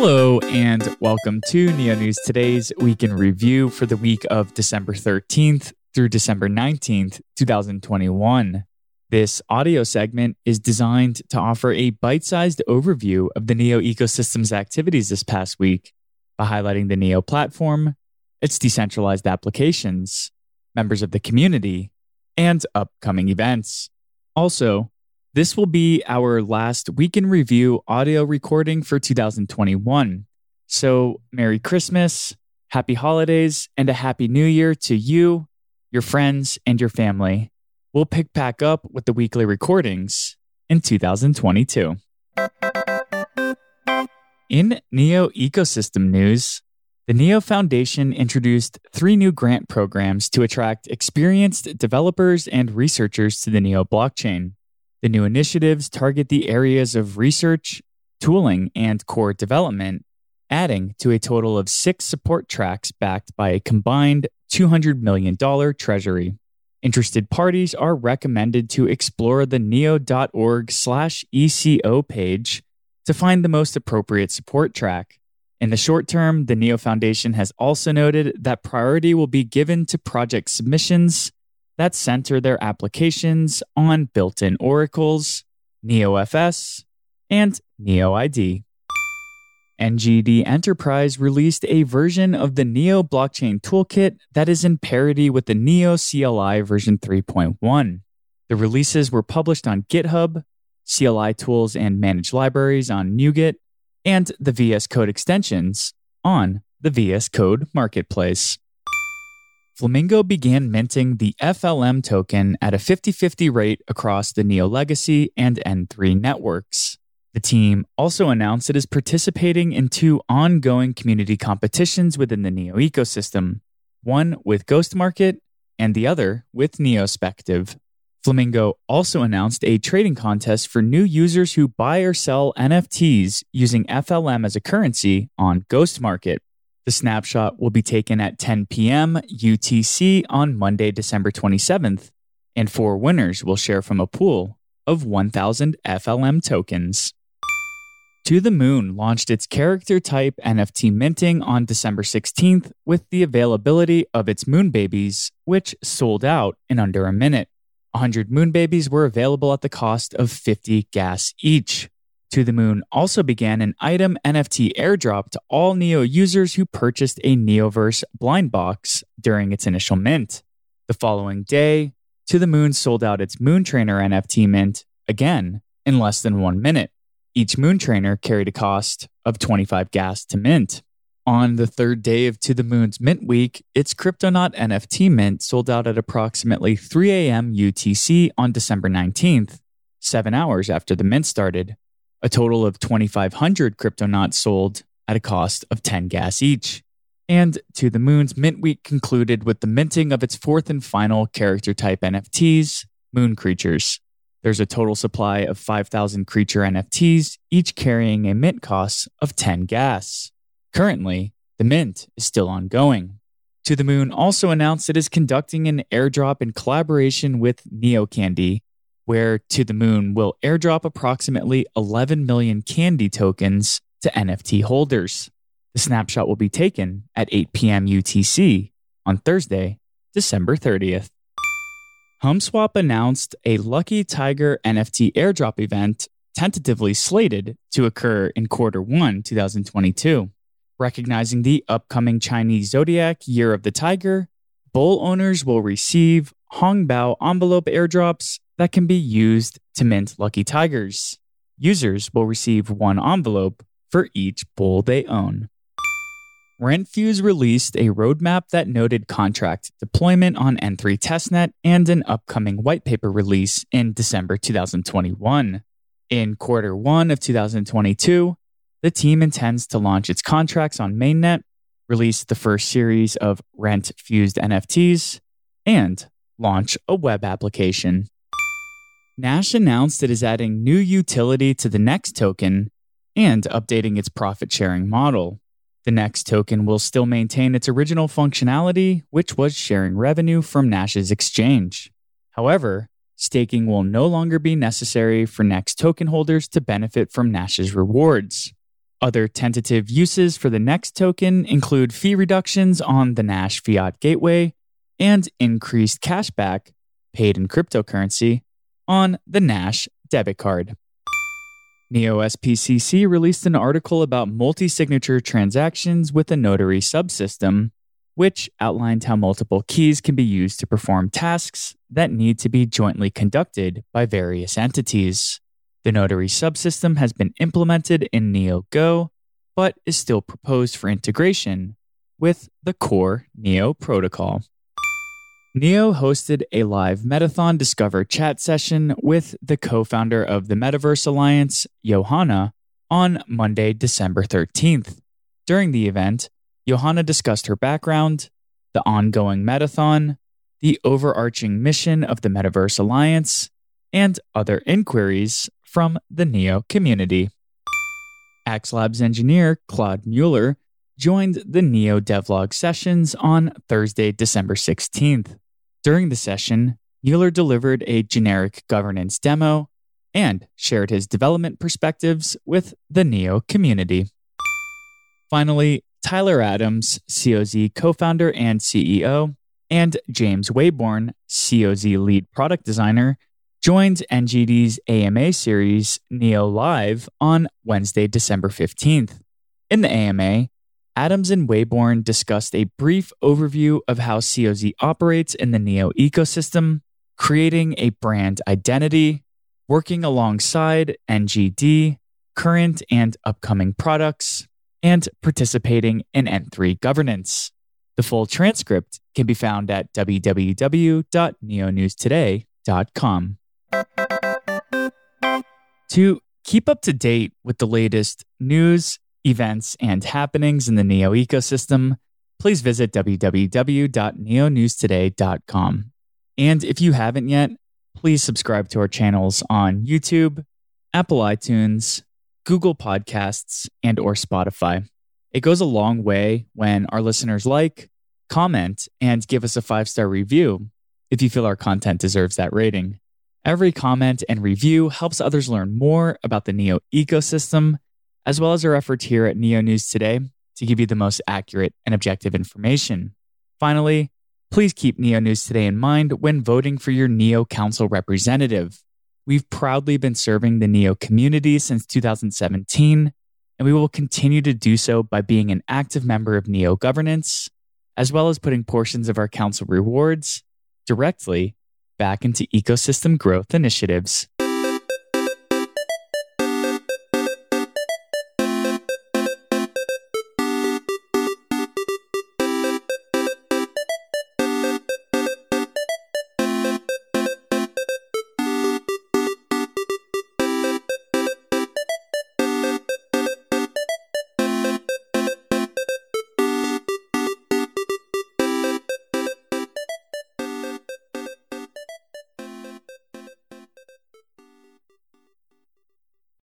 Hello, and welcome to Neo News Today's Week in Review for the week of December 13th through December 19th, 2021. This audio segment is designed to offer a bite sized overview of the Neo ecosystem's activities this past week by highlighting the Neo platform, its decentralized applications, members of the community, and upcoming events. Also, this will be our last week in review audio recording for 2021. So, Merry Christmas, Happy Holidays, and a Happy New Year to you, your friends, and your family. We'll pick back up with the weekly recordings in 2022. In NEO ecosystem news, the NEO Foundation introduced three new grant programs to attract experienced developers and researchers to the NEO blockchain. The new initiatives target the areas of research, tooling, and core development, adding to a total of six support tracks backed by a combined $200 million treasury. Interested parties are recommended to explore the neo.org slash ECO page to find the most appropriate support track. In the short term, the NEO Foundation has also noted that priority will be given to project submissions that center their applications on built in oracles, NeoFS, and NeoID. NGD Enterprise released a version of the Neo blockchain toolkit that is in parity with the Neo CLI version 3.1. The releases were published on GitHub, CLI tools and managed libraries on NuGet, and the VS Code extensions on the VS Code Marketplace. Flamingo began minting the FLM token at a 50 50 rate across the Neo Legacy and N3 networks. The team also announced it is participating in two ongoing community competitions within the Neo ecosystem one with Ghost Market and the other with Neospective. Flamingo also announced a trading contest for new users who buy or sell NFTs using FLM as a currency on Ghost Market. The snapshot will be taken at 10 p.m. UTC on Monday, December 27th, and four winners will share from a pool of 1,000 FLM tokens. To the Moon launched its character type NFT minting on December 16th with the availability of its moon babies, which sold out in under a minute. 100 moon babies were available at the cost of 50 gas each. To the Moon also began an item NFT airdrop to all Neo users who purchased a Neoverse blind box during its initial mint. The following day, To the Moon sold out its Moon Trainer NFT mint again in less than one minute. Each Moon Trainer carried a cost of 25 gas to mint. On the third day of To the Moon's Mint Week, its Cryptonaut NFT mint sold out at approximately 3 a.m. UTC on December 19th, seven hours after the mint started. A total of 2,500 Cryptonauts sold at a cost of 10 gas each. And To the Moon's Mint Week concluded with the minting of its fourth and final character type NFTs, Moon Creatures. There's a total supply of 5,000 creature NFTs, each carrying a mint cost of 10 gas. Currently, the mint is still ongoing. To the Moon also announced it is conducting an airdrop in collaboration with NeoCandy where To the Moon will airdrop approximately 11 million candy tokens to NFT holders. The snapshot will be taken at 8 p.m. UTC on Thursday, December 30th. HumSwap announced a Lucky Tiger NFT airdrop event tentatively slated to occur in quarter 1, 2022. Recognizing the upcoming Chinese zodiac Year of the Tiger, bull owners will receive Hongbao envelope airdrops that can be used to mint lucky tigers. Users will receive one envelope for each bull they own. Rentfuse released a roadmap that noted contract deployment on N3 testnet and an upcoming white paper release in December 2021. In quarter one of 2022, the team intends to launch its contracts on mainnet, release the first series of rent fused NFTs, and launch a web application. Nash announced it is adding new utility to the NEX token and updating its profit sharing model. The NEX token will still maintain its original functionality, which was sharing revenue from Nash's exchange. However, staking will no longer be necessary for NEX token holders to benefit from Nash's rewards. Other tentative uses for the NEX token include fee reductions on the Nash Fiat Gateway and increased cashback paid in cryptocurrency on the Nash debit card. Neo SPCC released an article about multi signature transactions with a notary subsystem, which outlined how multiple keys can be used to perform tasks that need to be jointly conducted by various entities. The notary subsystem has been implemented in Neo Go, but is still proposed for integration with the core Neo protocol. Neo hosted a live Metathon Discover chat session with the co founder of the Metaverse Alliance, Johanna, on Monday, December 13th. During the event, Johanna discussed her background, the ongoing Metathon, the overarching mission of the Metaverse Alliance, and other inquiries from the Neo community. AxLabs engineer Claude Mueller joined the Neo devlog sessions on Thursday, December 16th. During the session, Mueller delivered a generic governance demo and shared his development perspectives with the NEO community. Finally, Tyler Adams, COZ co founder and CEO, and James Wayborn, COZ lead product designer, joined NGD's AMA series Neo Live on Wednesday, December 15th. In the AMA, Adams and Wayborn discussed a brief overview of how COZ operates in the Neo ecosystem, creating a brand identity, working alongside NGD, current and upcoming products, and participating in N3 governance. The full transcript can be found at www.neonewstoday.com. To keep up to date with the latest news, events, and happenings in the NEO ecosystem, please visit www.neonewstoday.com. And if you haven't yet, please subscribe to our channels on YouTube, Apple iTunes, Google Podcasts, and or Spotify. It goes a long way when our listeners like, comment, and give us a five-star review if you feel our content deserves that rating. Every comment and review helps others learn more about the Neo ecosystem as well as our efforts here at Neo News Today to give you the most accurate and objective information. Finally, please keep Neo News Today in mind when voting for your Neo Council representative. We've proudly been serving the Neo community since 2017, and we will continue to do so by being an active member of Neo governance, as well as putting portions of our council rewards directly back into ecosystem growth initiatives.